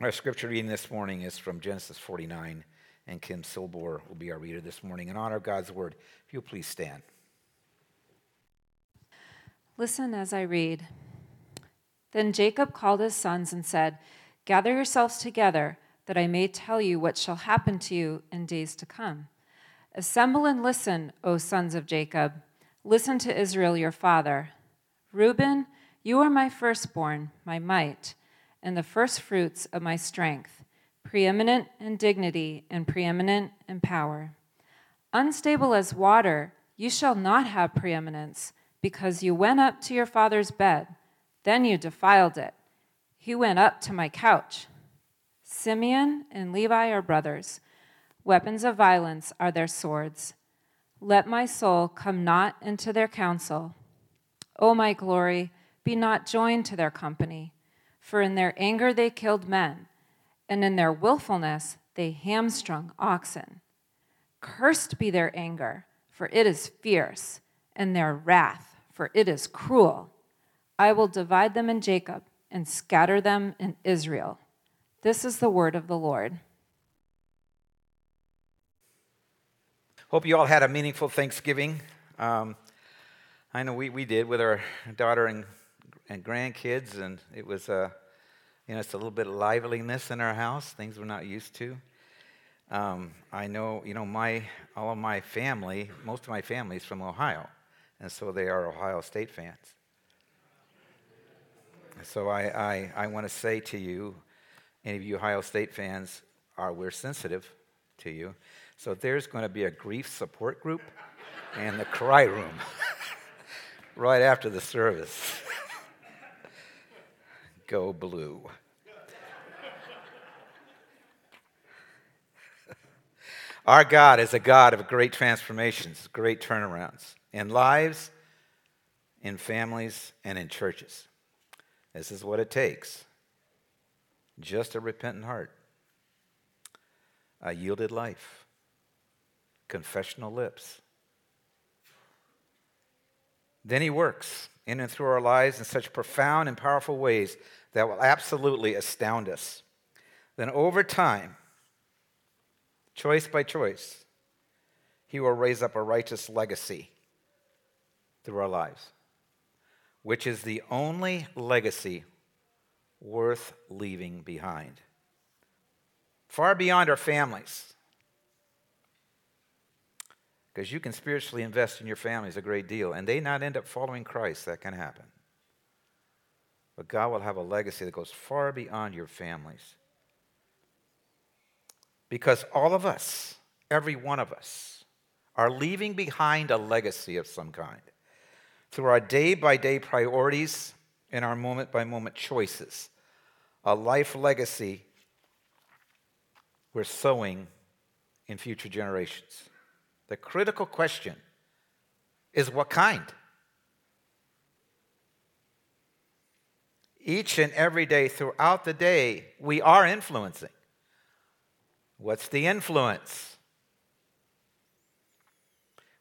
Our scripture reading this morning is from Genesis 49, and Kim Silbor will be our reader this morning. In honor of God's word, if you'll please stand. Listen as I read. Then Jacob called his sons and said, Gather yourselves together, that I may tell you what shall happen to you in days to come. Assemble and listen, O sons of Jacob. Listen to Israel your father. Reuben, you are my firstborn, my might, and the firstfruits of my strength, preeminent in dignity and preeminent in power. Unstable as water, you shall not have preeminence, because you went up to your father's bed then you defiled it. He went up to my couch. Simeon and Levi are brothers. Weapons of violence are their swords. Let my soul come not into their counsel. O my glory, be not joined to their company. For in their anger they killed men, and in their wilfulness they hamstrung oxen. Cursed be their anger, for it is fierce, and their wrath, for it is cruel. I will divide them in Jacob and scatter them in Israel. This is the word of the Lord. Hope you all had a meaningful Thanksgiving. Um, I know we, we did with our daughter and, and grandkids, and it was, uh, you know, it's a little bit of liveliness in our house, things we're not used to. Um, I know, you know, my, all of my family, most of my family is from Ohio, and so they are Ohio State fans. So I, I, I want to say to you, any of you Ohio State fans, are we're sensitive to you. So there's going to be a grief support group and the cry room right after the service. Go blue. Our God is a God of great transformations, great turnarounds in lives, in families, and in churches. This is what it takes just a repentant heart, a yielded life, confessional lips. Then he works in and through our lives in such profound and powerful ways that will absolutely astound us. Then over time, choice by choice, he will raise up a righteous legacy through our lives which is the only legacy worth leaving behind. Far beyond our families. Because you can spiritually invest in your families a great deal, and they not end up following Christ. That can happen. But God will have a legacy that goes far beyond your families. Because all of us, every one of us, are leaving behind a legacy of some kind through our day by day priorities and our moment by moment choices. A life legacy we're sowing in future generations. The critical question is what kind? Each and every day throughout the day, we are influencing. What's the influence?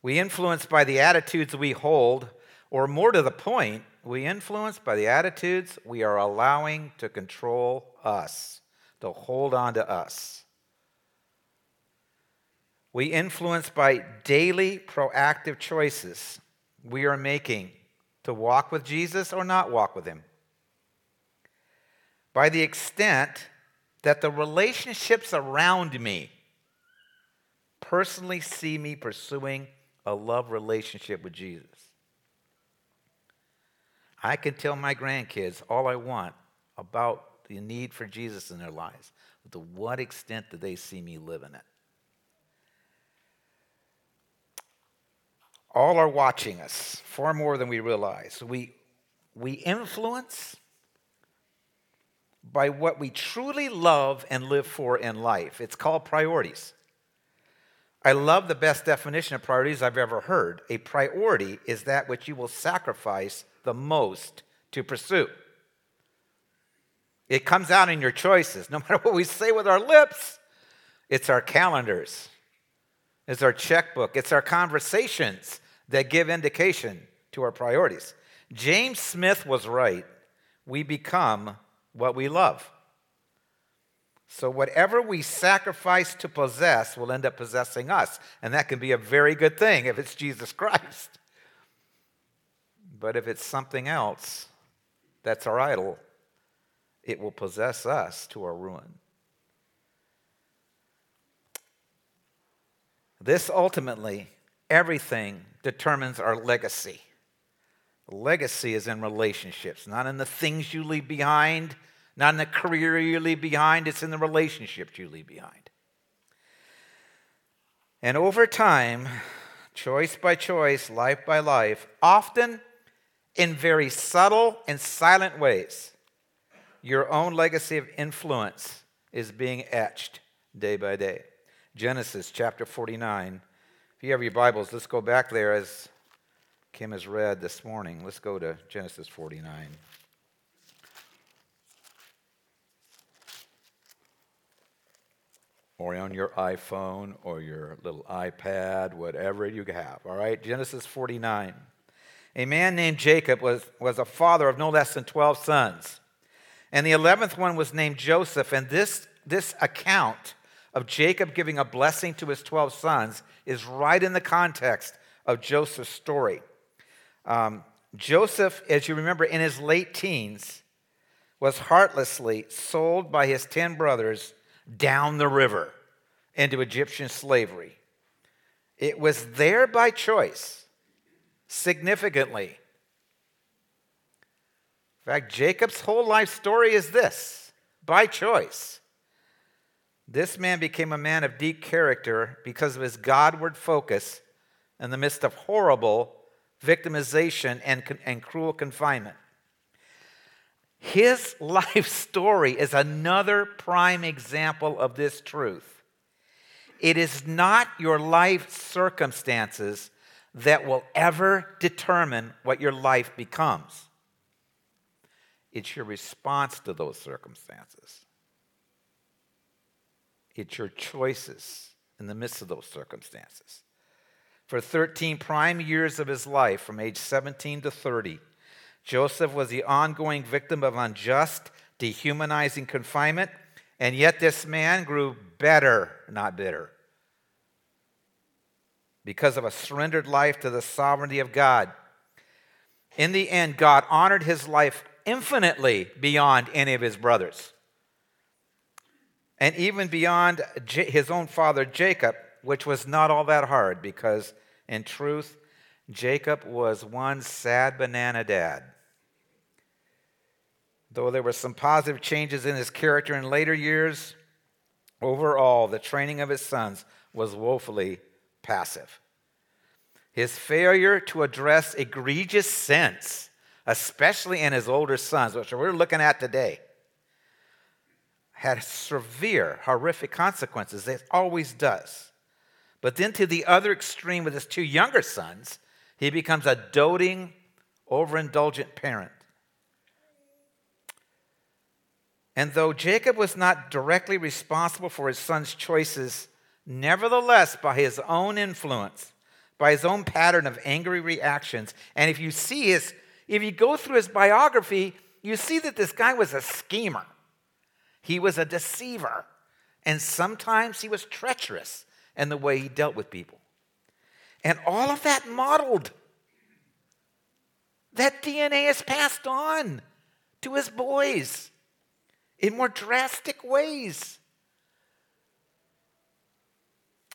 We influence by the attitudes we hold or more to the point, we influence by the attitudes we are allowing to control us, to hold on to us. We influence by daily proactive choices we are making to walk with Jesus or not walk with him. By the extent that the relationships around me personally see me pursuing a love relationship with Jesus. I can tell my grandkids all I want about the need for Jesus in their lives. But to what extent do they see me living it? All are watching us far more than we realize. We, we influence by what we truly love and live for in life. It's called priorities. I love the best definition of priorities I've ever heard. A priority is that which you will sacrifice the most to pursue. It comes out in your choices. No matter what we say with our lips, it's our calendars, it's our checkbook, it's our conversations that give indication to our priorities. James Smith was right. We become what we love. So, whatever we sacrifice to possess will end up possessing us. And that can be a very good thing if it's Jesus Christ. But if it's something else that's our idol, it will possess us to our ruin. This ultimately, everything determines our legacy. Legacy is in relationships, not in the things you leave behind, not in the career you leave behind, it's in the relationships you leave behind. And over time, choice by choice, life by life, often in very subtle and silent ways, your own legacy of influence is being etched day by day. Genesis chapter 49. If you have your Bibles, let's go back there as Kim has read this morning. Let's go to Genesis 49. Or on your iPhone or your little iPad, whatever you have. All right, Genesis 49. A man named Jacob was, was a father of no less than 12 sons. And the 11th one was named Joseph. And this, this account of Jacob giving a blessing to his 12 sons is right in the context of Joseph's story. Um, Joseph, as you remember, in his late teens, was heartlessly sold by his 10 brothers down the river into Egyptian slavery. It was there by choice, significantly. In fact, Jacob's whole life story is this by choice. This man became a man of deep character because of his Godward focus in the midst of horrible victimization and, and cruel confinement. His life story is another prime example of this truth. It is not your life circumstances that will ever determine what your life becomes. It's your response to those circumstances. It's your choices in the midst of those circumstances. For 13 prime years of his life, from age 17 to 30, Joseph was the ongoing victim of unjust, dehumanizing confinement, and yet this man grew better, not bitter, because of a surrendered life to the sovereignty of God. In the end, God honored his life infinitely beyond any of his brothers, and even beyond his own father Jacob, which was not all that hard because, in truth, Jacob was one sad banana dad. Though there were some positive changes in his character in later years, overall, the training of his sons was woefully passive. His failure to address egregious sins, especially in his older sons, which we're looking at today, had severe, horrific consequences. It always does. But then to the other extreme with his two younger sons, he becomes a doting, overindulgent parent. And though Jacob was not directly responsible for his son's choices, nevertheless, by his own influence, by his own pattern of angry reactions, and if you see his, if you go through his biography, you see that this guy was a schemer. He was a deceiver. And sometimes he was treacherous in the way he dealt with people. And all of that modeled. That DNA is passed on to his boys in more drastic ways.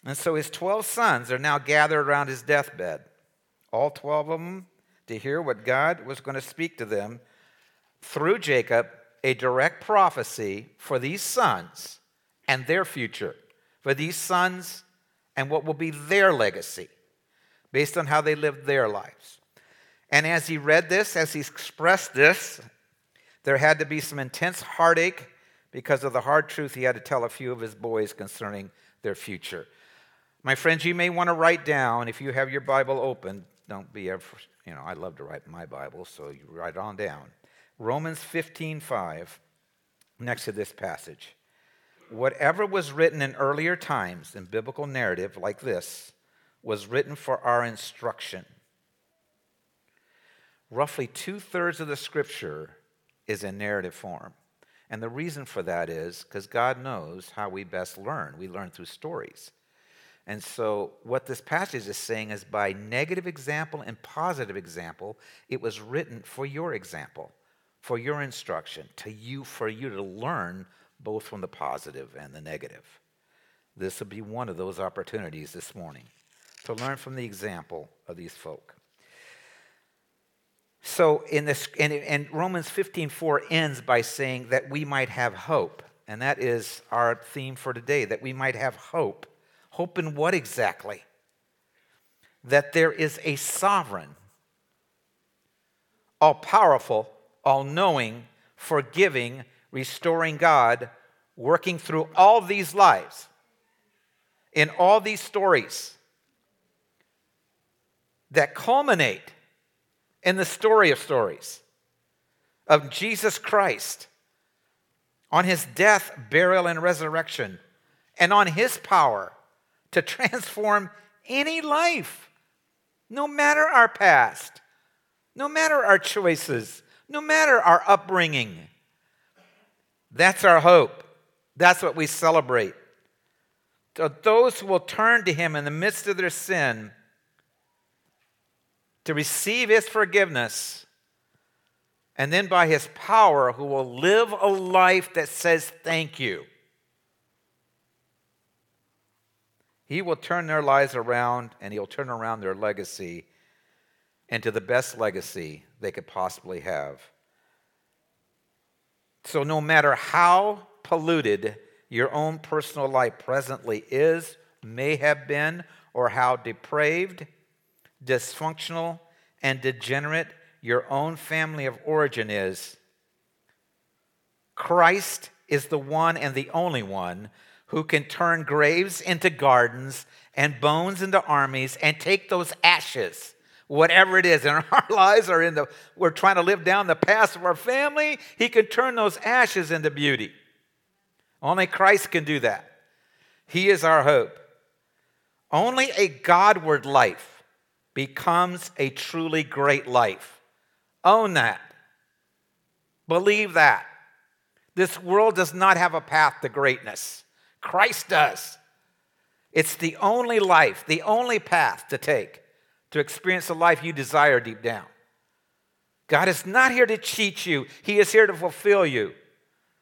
And so his 12 sons are now gathered around his deathbed, all 12 of them, to hear what God was going to speak to them through Jacob, a direct prophecy for these sons and their future, for these sons and what will be their legacy based on how they lived their lives. And as he read this, as he expressed this, there had to be some intense heartache because of the hard truth he had to tell a few of his boys concerning their future. My friends, you may want to write down, if you have your Bible open, don't be ever, you know, I love to write my Bible, so you write it on down. Romans 15 5, next to this passage whatever was written in earlier times in biblical narrative like this was written for our instruction. Roughly two thirds of the scripture is in narrative form. And the reason for that is because God knows how we best learn. We learn through stories. And so, what this passage is saying is by negative example and positive example, it was written for your example, for your instruction, to you, for you to learn both from the positive and the negative. This will be one of those opportunities this morning to learn from the example of these folk. So in this and, and Romans 15:4 ends by saying that we might have hope. And that is our theme for today, that we might have hope. Hope in what exactly? That there is a sovereign, all powerful, all knowing, forgiving, restoring God working through all these lives, in all these stories that culminate in the story of stories of Jesus Christ on his death, burial, and resurrection, and on his power to transform any life, no matter our past, no matter our choices, no matter our upbringing. That's our hope. That's what we celebrate. So those who will turn to him in the midst of their sin to receive his forgiveness, and then by his power, who will live a life that says thank you. He will turn their lives around and he'll turn around their legacy into the best legacy they could possibly have. So, no matter how polluted your own personal life presently is, may have been, or how depraved, dysfunctional, and degenerate your own family of origin is, Christ is the one and the only one who can turn graves into gardens and bones into armies and take those ashes, whatever it is in our lives or in the we're trying to live down the past of our family, he can turn those ashes into beauty. Only Christ can do that. He is our hope. Only a Godward life becomes a truly great life. Own that. Believe that. This world does not have a path to greatness, Christ does. It's the only life, the only path to take to experience the life you desire deep down. God is not here to cheat you, He is here to fulfill you.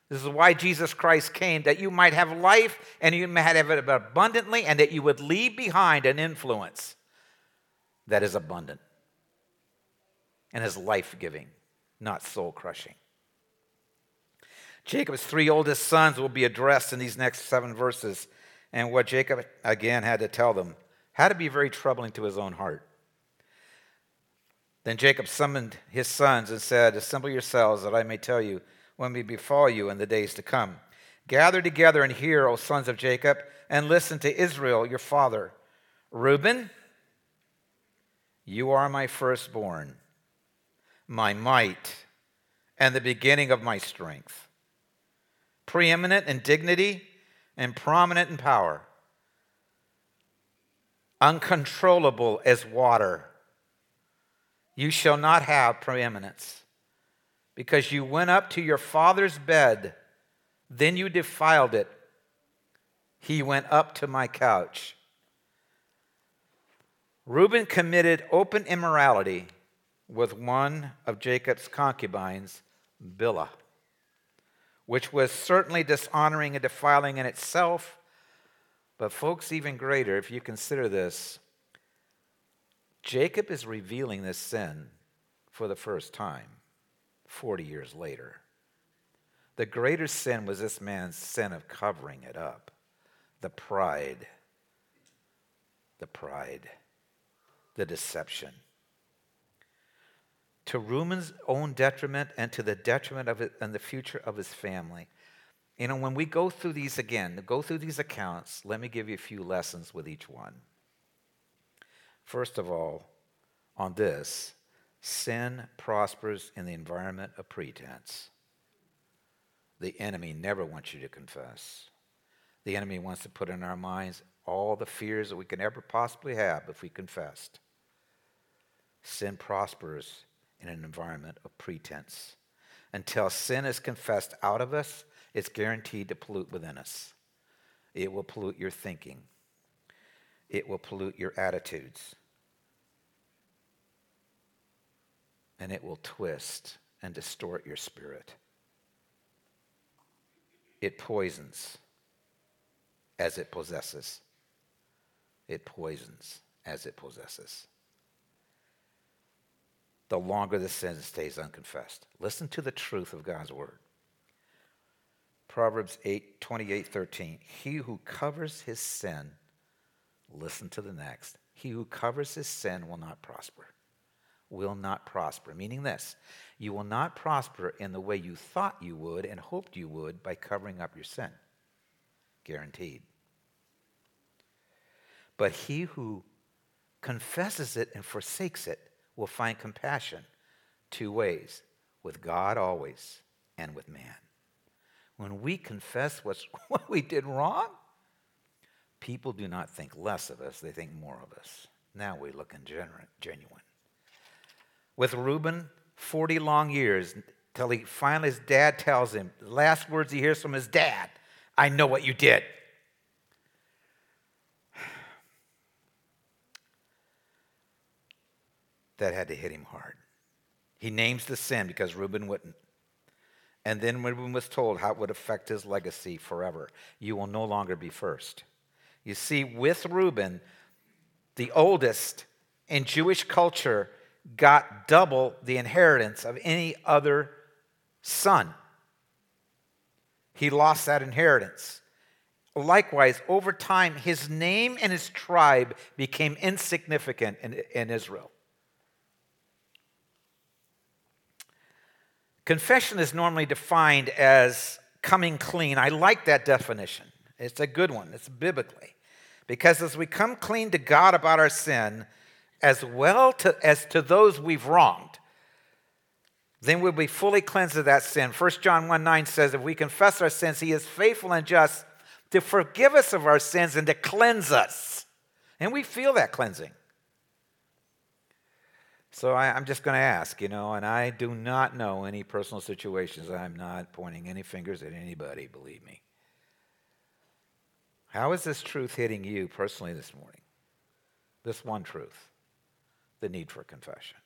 This is why Jesus Christ came, that you might have life and you might have it abundantly, and that you would leave behind an influence that is abundant and is life giving, not soul crushing. Jacob's three oldest sons will be addressed in these next seven verses, and what Jacob again had to tell them had to be very troubling to his own heart. Then Jacob summoned his sons and said, Assemble yourselves that I may tell you what may befall you in the days to come. Gather together and hear, O sons of Jacob, and listen to Israel, your father. Reuben, you are my firstborn, my might, and the beginning of my strength, preeminent in dignity and prominent in power, uncontrollable as water. You shall not have preeminence, because you went up to your father's bed, then you defiled it. He went up to my couch. Reuben committed open immorality with one of Jacob's concubines, Bilhah, which was certainly dishonoring and defiling in itself. But, folks, even greater, if you consider this, Jacob is revealing this sin for the first time 40 years later. The greater sin was this man's sin of covering it up, the pride. The pride the deception. To Reuben's own detriment and to the detriment of it and the future of his family. You know, when we go through these again, go through these accounts, let me give you a few lessons with each one. First of all, on this, sin prospers in the environment of pretense. The enemy never wants you to confess. The enemy wants to put in our minds all the fears that we can ever possibly have if we confessed sin prospers in an environment of pretense. until sin is confessed out of us, it's guaranteed to pollute within us. It will pollute your thinking, it will pollute your attitudes, and it will twist and distort your spirit. It poisons as it possesses. It poisons as it possesses. The longer the sin stays unconfessed. Listen to the truth of God's word. Proverbs 8, 28, 13. He who covers his sin, listen to the next. He who covers his sin will not prosper. Will not prosper. Meaning this you will not prosper in the way you thought you would and hoped you would by covering up your sin. Guaranteed. But he who confesses it and forsakes it will find compassion two ways with God always and with man. When we confess what's, what we did wrong, people do not think less of us, they think more of us. Now we look genuine. With Reuben, 40 long years till he finally his dad tells him, the last words he hears from his dad, I know what you did. that had to hit him hard. He names the sin because Reuben wouldn't. And then Reuben was told how it would affect his legacy forever. You will no longer be first. You see, with Reuben, the oldest in Jewish culture got double the inheritance of any other son. He lost that inheritance. Likewise, over time, his name and his tribe became insignificant in, in Israel. Confession is normally defined as coming clean. I like that definition. It's a good one, it's biblically. Because as we come clean to God about our sin, as well to, as to those we've wronged, then we'll be fully cleansed of that sin. 1 John 1 9 says, If we confess our sins, he is faithful and just to forgive us of our sins and to cleanse us. And we feel that cleansing. So I, am just going to ask, you know, and I do not know any personal situations. I'm not pointing any fingers at anybody, believe me. How is this truth hitting you personally this morning? This one truth the need for confession.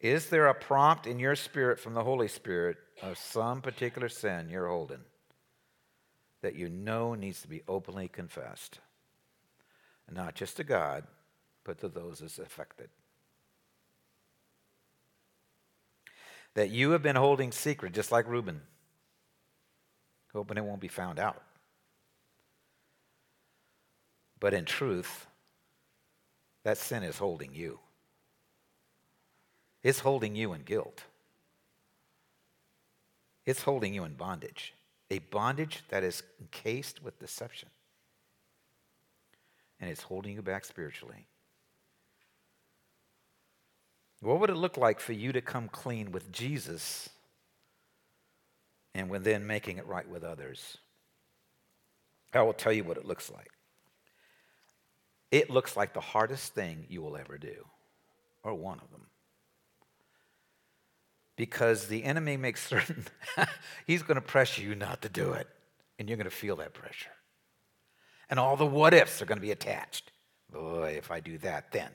Is there a prompt in your spirit from the Holy Spirit of some particular sin you're holding that you know needs to be openly confessed? Not just to God, but to those it's affected. That you have been holding secret, just like Reuben, hoping it won't be found out. But in truth, that sin is holding you. It's holding you in guilt. It's holding you in bondage, a bondage that is encased with deception. And it's holding you back spiritually. What would it look like for you to come clean with Jesus and when then making it right with others? I will tell you what it looks like. It looks like the hardest thing you will ever do, or one of them. Because the enemy makes certain he's going to pressure you not to do it, and you're going to feel that pressure. And all the what ifs are going to be attached. Boy, if I do that, then,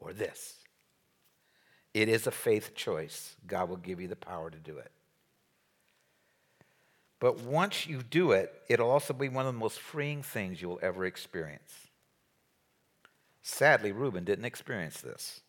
or this. It is a faith choice. God will give you the power to do it. But once you do it, it'll also be one of the most freeing things you'll ever experience. Sadly, Reuben didn't experience this.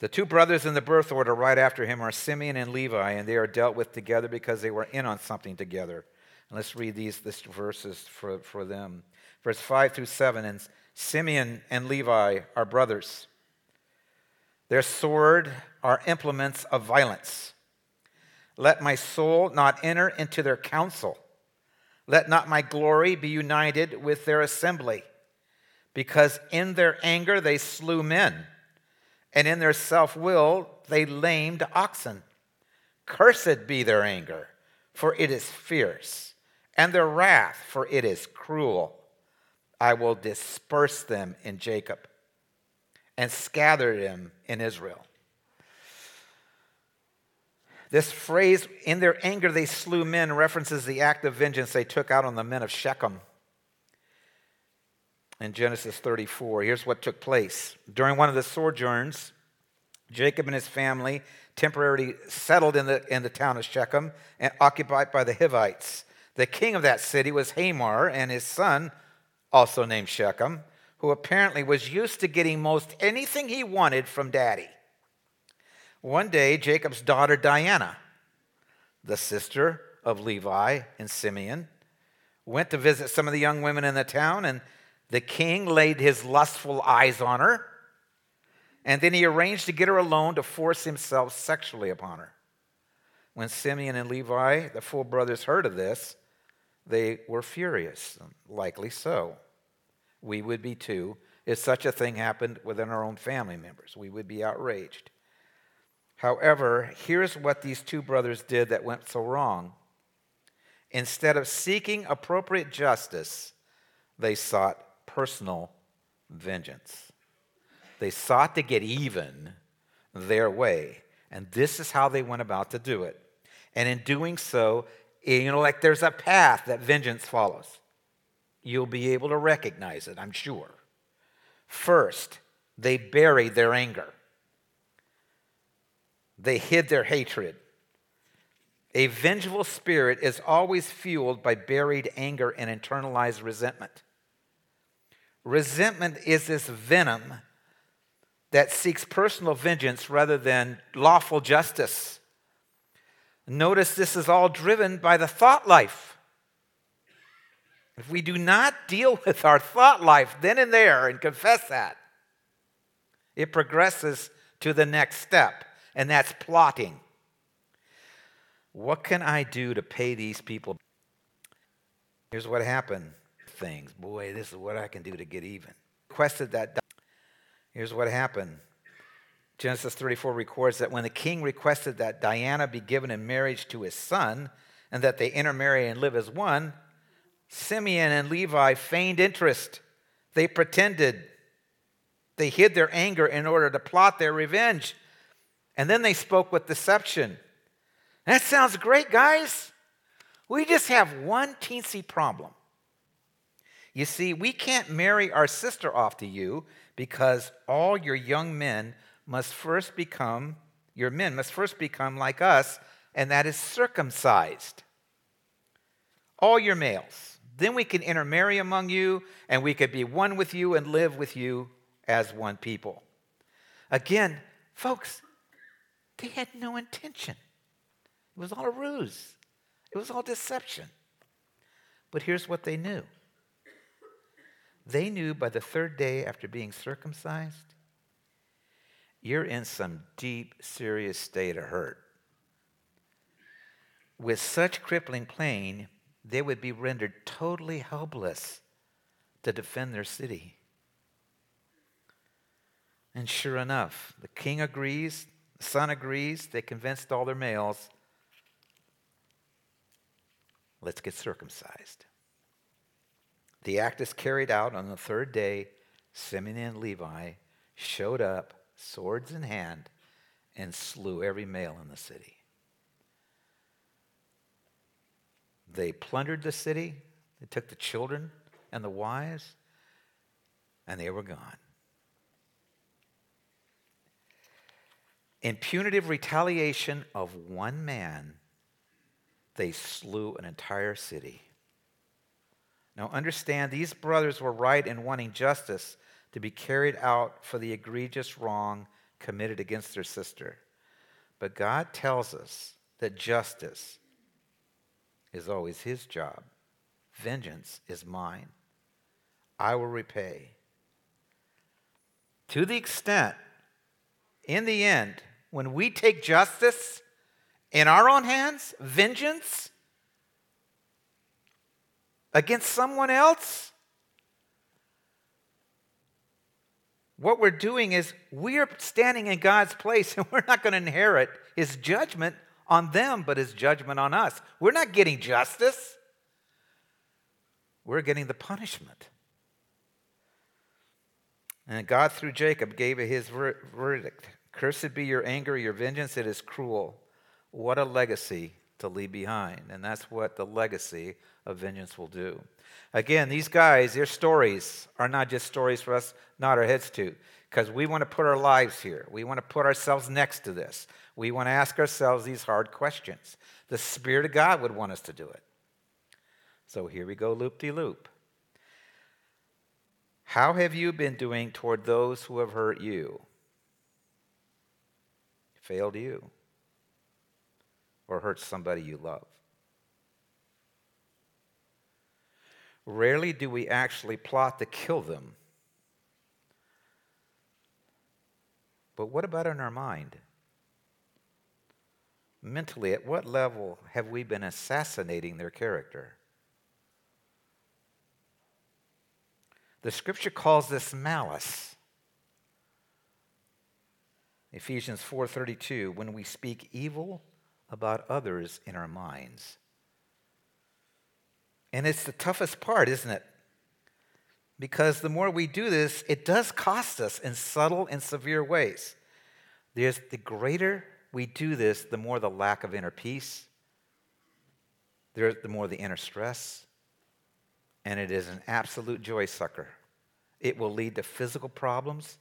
The two brothers in the birth order right after him are Simeon and Levi, and they are dealt with together because they were in on something together. And let's read these, these verses for, for them. Verse 5 through 7. And Simeon and Levi are brothers. Their sword are implements of violence. Let my soul not enter into their council. Let not my glory be united with their assembly. Because in their anger they slew men, and in their self will they lamed oxen. Cursed be their anger, for it is fierce, and their wrath, for it is cruel. I will disperse them in Jacob and scatter them in Israel. This phrase, in their anger they slew men, references the act of vengeance they took out on the men of Shechem. In Genesis 34, here's what took place. During one of the sojourns, Jacob and his family temporarily settled in the, in the town of Shechem and occupied by the Hivites. The king of that city was Hamor, and his son, also named Shechem, who apparently was used to getting most anything he wanted from daddy. One day, Jacob's daughter Dinah, the sister of Levi and Simeon, went to visit some of the young women in the town, and the king laid his lustful eyes on her. And then he arranged to get her alone to force himself sexually upon her. When Simeon and Levi, the full brothers, heard of this, they were furious, likely so. We would be too if such a thing happened within our own family members. We would be outraged. However, here's what these two brothers did that went so wrong. Instead of seeking appropriate justice, they sought personal vengeance. They sought to get even their way. And this is how they went about to do it. And in doing so, you know, like there's a path that vengeance follows. You'll be able to recognize it, I'm sure. First, they buried their anger. They hid their hatred. A vengeful spirit is always fueled by buried anger and internalized resentment. Resentment is this venom that seeks personal vengeance rather than lawful justice. Notice this is all driven by the thought life. If we do not deal with our thought life then and there and confess that, it progresses to the next step and that's plotting. What can I do to pay these people? Here's what happened things. Boy, this is what I can do to get even. Requested that. Here's what happened. Genesis 34 records that when the king requested that Dinah be given in marriage to his son and that they intermarry and live as one, Simeon and Levi feigned interest. They pretended. They hid their anger in order to plot their revenge. And then they spoke with deception. That sounds great, guys. We just have one teensy problem. You see, we can't marry our sister off to you because all your young men must first become, your men must first become like us, and that is circumcised. All your males. Then we can intermarry among you, and we could be one with you and live with you as one people. Again, folks, they had no intention. It was all a ruse, it was all deception. But here's what they knew they knew by the third day after being circumcised, you're in some deep, serious state of hurt. With such crippling pain, they would be rendered totally helpless to defend their city. And sure enough, the king agrees, the son agrees, they convinced all their males. Let's get circumcised. The act is carried out on the third day. Simeon and Levi showed up, swords in hand, and slew every male in the city. They plundered the city, they took the children and the wives, and they were gone. In punitive retaliation of one man, they slew an entire city. Now, understand, these brothers were right in wanting justice to be carried out for the egregious wrong committed against their sister. But God tells us that justice is always His job, vengeance is mine. I will repay. To the extent, in the end, when we take justice in our own hands, vengeance, against someone else, what we're doing is we are standing in God's place and we're not going to inherit his judgment on them, but his judgment on us. We're not getting justice, we're getting the punishment. And God, through Jacob, gave his ver- verdict Cursed be your anger, your vengeance, it is cruel. What a legacy to leave behind. And that's what the legacy of vengeance will do. Again, these guys, their stories are not just stories for us not our heads to, because we want to put our lives here. We want to put ourselves next to this. We want to ask ourselves these hard questions. The Spirit of God would want us to do it. So here we go, loop de loop. How have you been doing toward those who have hurt you? Failed you? Or hurt somebody you love? Rarely do we actually plot to kill them. But what about in our mind? Mentally, at what level have we been assassinating their character? The scripture calls this malice. Ephesians 4:32 when we speak evil about others in our minds. And it's the toughest part, isn't it? Because the more we do this, it does cost us in subtle and severe ways. There's the greater we do this, the more the lack of inner peace, the more the inner stress, and it is an absolute joy sucker. It will lead to physical problems,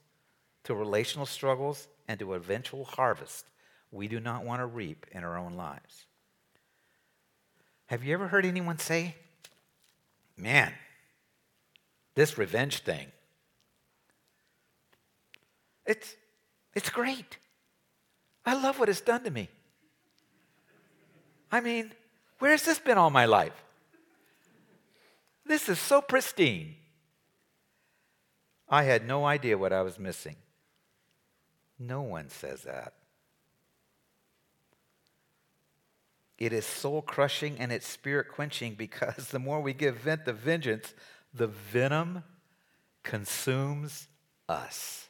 to relational struggles, and to eventual harvest we do not want to reap in our own lives. Have you ever heard anyone say, Man, this revenge thing, it's, it's great. I love what it's done to me. I mean, where's this been all my life? This is so pristine. I had no idea what I was missing. No one says that. It is soul crushing and it's spirit quenching because the more we give vent to vengeance, the venom consumes us.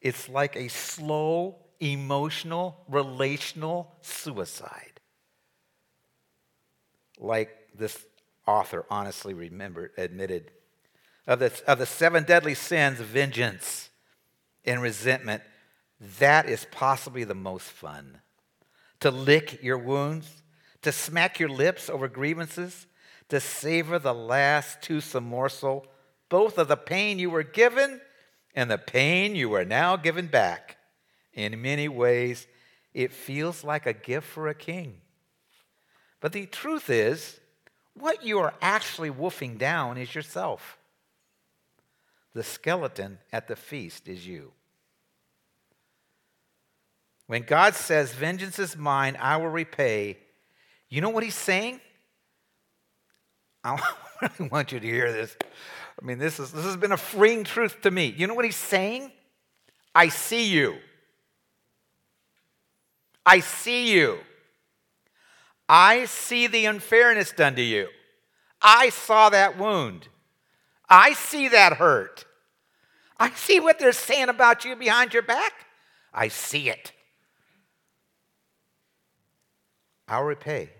It's like a slow, emotional, relational suicide. Like this author honestly remembered, admitted. Of the, of the seven deadly sins, vengeance and resentment, that is possibly the most fun. To lick your wounds, to smack your lips over grievances, to savor the last toothsome morsel, both of the pain you were given and the pain you are now given back. In many ways, it feels like a gift for a king. But the truth is, what you are actually wolfing down is yourself. The skeleton at the feast is you. When God says, Vengeance is mine, I will repay, you know what he's saying? I really want you to hear this. I mean, this, is, this has been a freeing truth to me. You know what he's saying? I see you. I see you. I see the unfairness done to you. I saw that wound. I see that hurt. I see what they're saying about you behind your back. I see it. I'll repay.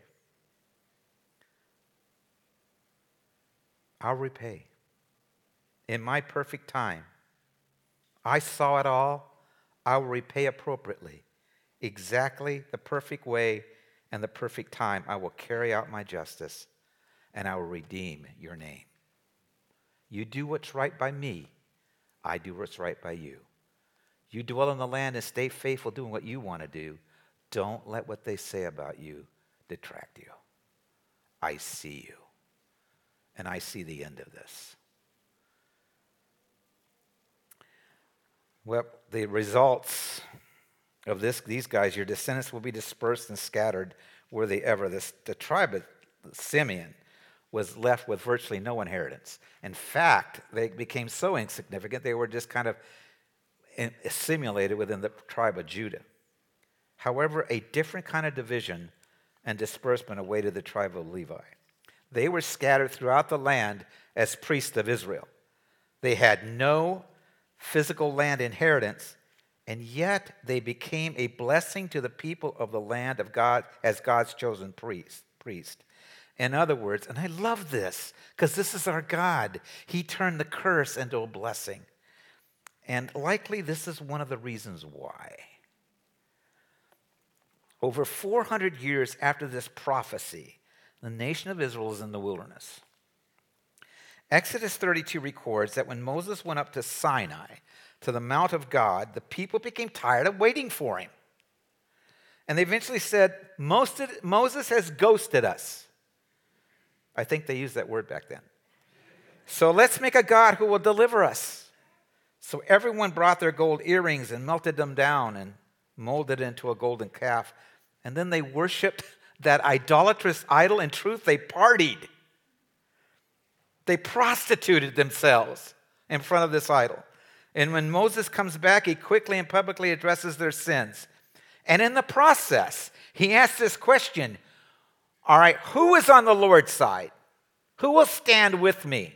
I'll repay. In my perfect time, I saw it all. I will repay appropriately. Exactly the perfect way and the perfect time, I will carry out my justice and I will redeem your name. You do what's right by me, I do what's right by you. You dwell in the land and stay faithful doing what you want to do. Don't let what they say about you detract you. I see you, and I see the end of this. Well, the results of this, these guys, your descendants will be dispersed and scattered where they ever. This, the tribe of Simeon was left with virtually no inheritance. In fact, they became so insignificant, they were just kind of assimilated within the tribe of Judah. However, a different kind of division and disbursement awaited the tribe of Levi. They were scattered throughout the land as priests of Israel. They had no physical land inheritance, and yet they became a blessing to the people of the land of God as God's chosen priest. priest. In other words, and I love this because this is our God, He turned the curse into a blessing. And likely this is one of the reasons why. Over 400 years after this prophecy, the nation of Israel is in the wilderness. Exodus 32 records that when Moses went up to Sinai, to the Mount of God, the people became tired of waiting for him. And they eventually said, Moses has ghosted us. I think they used that word back then. So let's make a God who will deliver us. So everyone brought their gold earrings and melted them down and molded it into a golden calf. And then they worshiped that idolatrous idol. In truth, they partied. They prostituted themselves in front of this idol. And when Moses comes back, he quickly and publicly addresses their sins. And in the process, he asks this question All right, who is on the Lord's side? Who will stand with me?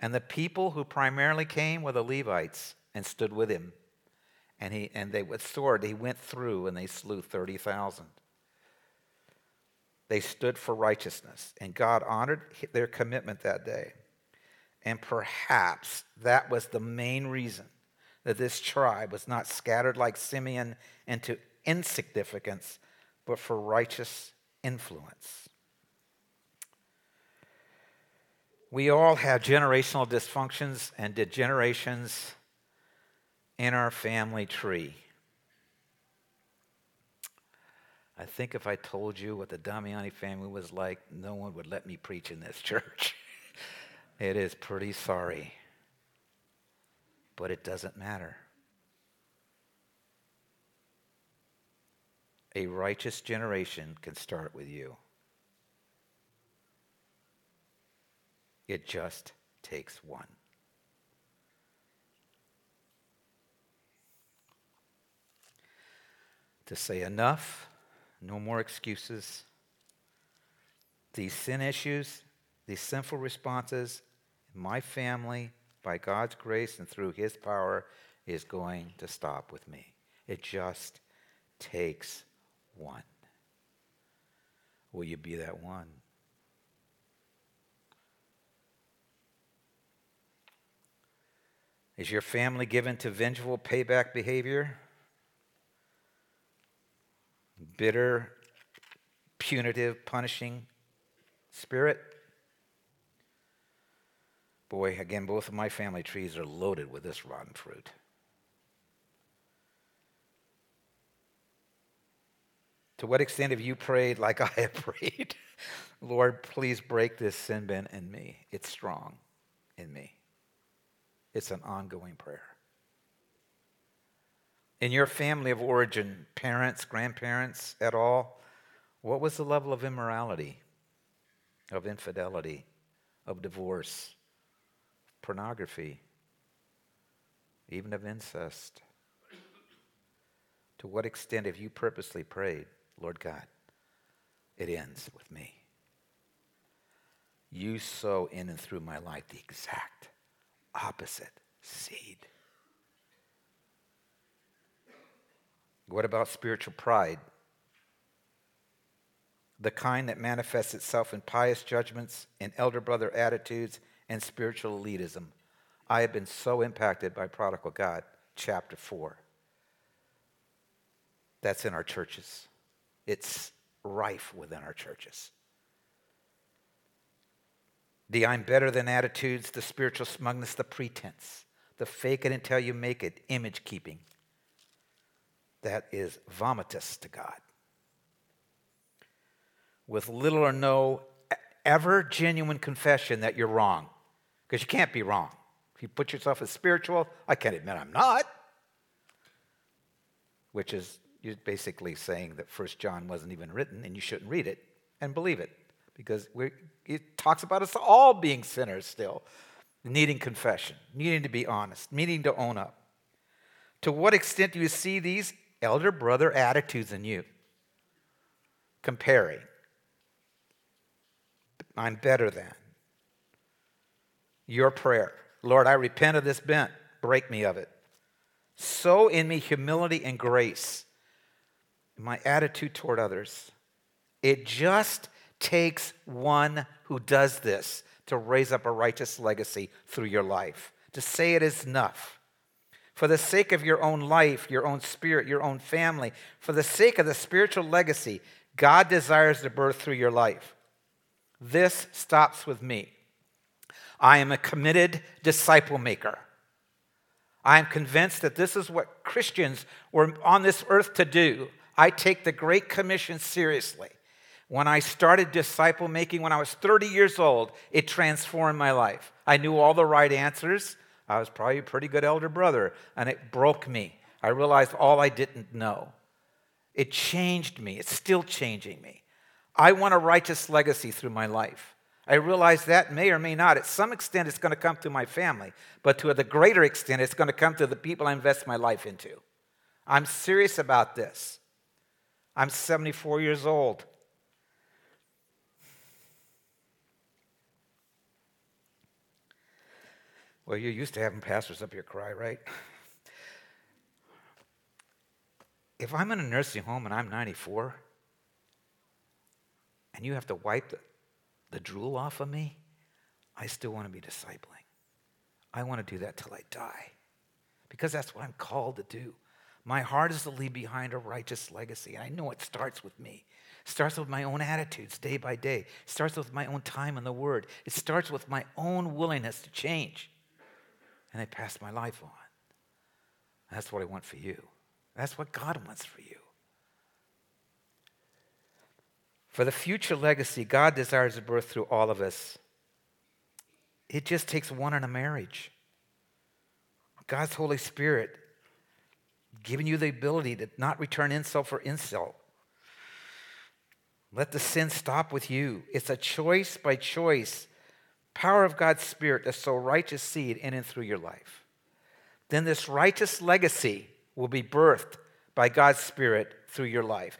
And the people who primarily came were the Levites and stood with him. And, he, and they with sword, he went through and they slew 30,000. They stood for righteousness, and God honored their commitment that day. And perhaps that was the main reason that this tribe was not scattered like Simeon into insignificance, but for righteous influence. We all have generational dysfunctions and degenerations in our family tree. I think if I told you what the Damiani family was like, no one would let me preach in this church. it is pretty sorry. But it doesn't matter. A righteous generation can start with you. It just takes one. To say enough no more excuses. These sin issues, these sinful responses, my family, by God's grace and through His power, is going to stop with me. It just takes one. Will you be that one? Is your family given to vengeful payback behavior? bitter, punitive, punishing spirit. Boy, again, both of my family trees are loaded with this rotten fruit. To what extent have you prayed like I have prayed? Lord, please break this sin bin in me. It's strong in me. It's an ongoing prayer in your family of origin, parents, grandparents at all, what was the level of immorality, of infidelity, of divorce, pornography, even of incest? To what extent have you purposely prayed, Lord God, it ends with me? You sow in and through my life the exact opposite seed. What about spiritual pride? The kind that manifests itself in pious judgments, in elder brother attitudes, and spiritual elitism. I have been so impacted by Prodigal God, chapter 4. That's in our churches. It's rife within our churches. The I'm better than attitudes, the spiritual smugness, the pretense, the fake it until you make it, image keeping that is vomitous to God. With little or no ever genuine confession that you're wrong, because you can't be wrong. If you put yourself as spiritual, I can't admit I'm not. Which is you're basically saying that First John wasn't even written and you shouldn't read it and believe it because it talks about us all being sinners still, needing confession, needing to be honest, needing to own up. To what extent do you see these elder brother attitudes in you. Comparing. I'm better than. Your prayer. Lord, I repent of this bent. Break me of it. Sow in me humility and grace. My attitude toward others. It just takes one who does this to raise up a righteous legacy through your life. To say it is enough. For the sake of your own life, your own spirit, your own family, for the sake of the spiritual legacy God desires to birth through your life. This stops with me. I am a committed disciple maker. I am convinced that this is what Christians were on this earth to do. I take the Great Commission seriously. When I started disciple making when I was 30 years old, it transformed my life. I knew all the right answers. I was probably a pretty good elder brother, and it broke me. I realized all I didn't know. It changed me. It's still changing me. I want a righteous legacy through my life. I realize that may or may not. At some extent, it's going to come through my family, but to the greater extent, it's going to come to the people I invest my life into. I'm serious about this. I'm 74 years old. Well, you're used to having pastors up here cry, right? If I'm in a nursing home and I'm 94, and you have to wipe the, the drool off of me, I still want to be discipling. I want to do that till I die because that's what I'm called to do. My heart is to leave behind a righteous legacy. And I know it starts with me. It starts with my own attitudes day by day. It starts with my own time in the Word. It starts with my own willingness to change and I pass my life on. That's what I want for you. That's what God wants for you. For the future legacy God desires to birth through all of us, it just takes one in a marriage. God's Holy Spirit giving you the ability to not return insult for insult. Let the sin stop with you. It's a choice by choice power of God's Spirit to sow righteous seed in and through your life. Then this righteous legacy will be birthed by God's Spirit through your life.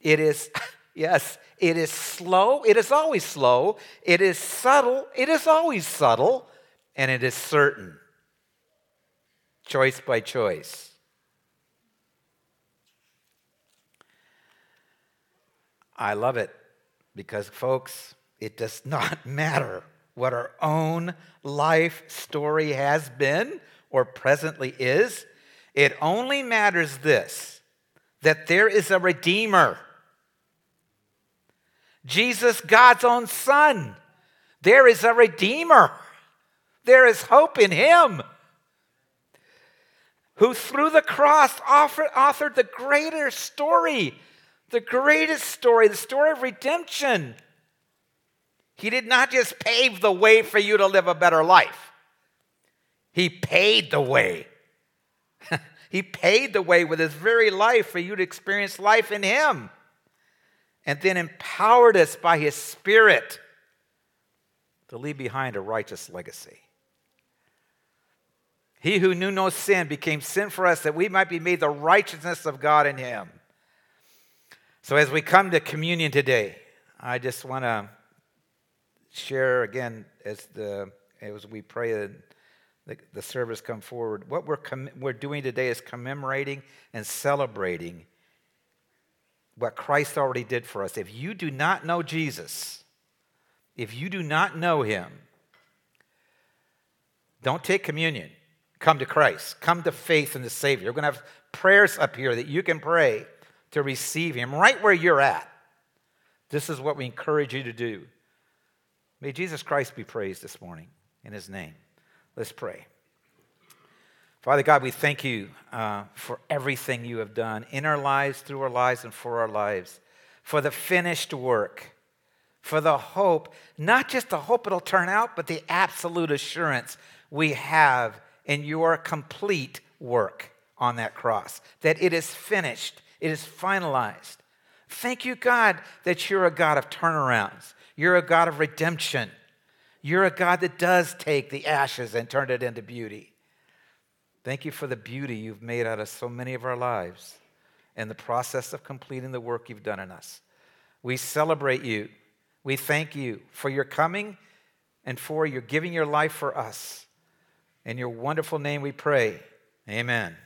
It is, yes, it is slow. It is always slow. It is subtle. It is always subtle. And it is certain. Choice by choice. I love it because, folks, it does not matter what our own life story has been or presently is. It only matters this that there is a Redeemer. Jesus, God's own Son. There is a Redeemer. There is hope in Him. Who through the cross offered, authored the greater story, the greatest story, the story of redemption. He did not just pave the way for you to live a better life, He paid the way. he paid the way with His very life for you to experience life in Him. And then empowered us by His Spirit to leave behind a righteous legacy. He who knew no sin became sin for us that we might be made the righteousness of God in Him. So, as we come to communion today, I just want to share again as the as we pray and the, the service come forward. What we're com- we're doing today is commemorating and celebrating what Christ already did for us. If you do not know Jesus, if you do not know Him, don't take communion. Come to Christ. Come to faith in the Savior. We're going to have prayers up here that you can pray to receive Him right where you're at. This is what we encourage you to do. May Jesus Christ be praised this morning in his name. Let's pray. Father God, we thank you uh, for everything you have done in our lives, through our lives, and for our lives, for the finished work, for the hope, not just the hope it'll turn out, but the absolute assurance we have in your complete work on that cross, that it is finished, it is finalized. Thank you, God, that you're a God of turnarounds. You're a God of redemption. You're a God that does take the ashes and turn it into beauty. Thank you for the beauty you've made out of so many of our lives and the process of completing the work you've done in us. We celebrate you. We thank you for your coming and for your giving your life for us. In your wonderful name we pray. Amen.